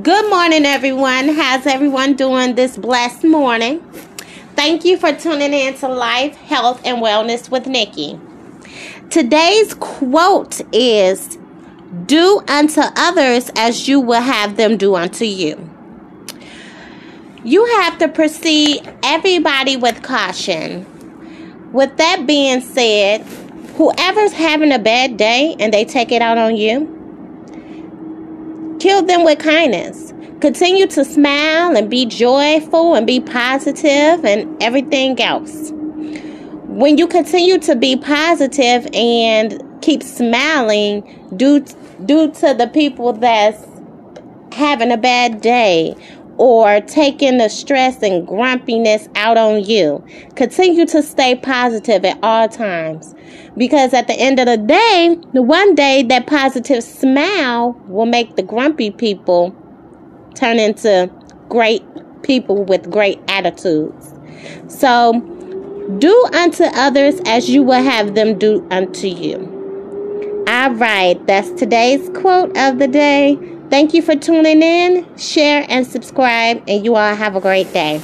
Good morning, everyone. How's everyone doing this blessed morning? Thank you for tuning in to Life, Health, and Wellness with Nikki. Today's quote is Do unto others as you will have them do unto you. You have to proceed everybody with caution. With that being said, whoever's having a bad day and they take it out on you, kill them with kindness. Continue to smile and be joyful and be positive and everything else. When you continue to be positive and keep smiling due due to the people that's having a bad day or taking the stress and grumpiness out on you. Continue to stay positive at all times. Because at the end of the day, the one day that positive smile will make the grumpy people turn into great people with great attitudes. So, do unto others as you will have them do unto you. All right, that's today's quote of the day. Thank you for tuning in, share, and subscribe, and you all have a great day.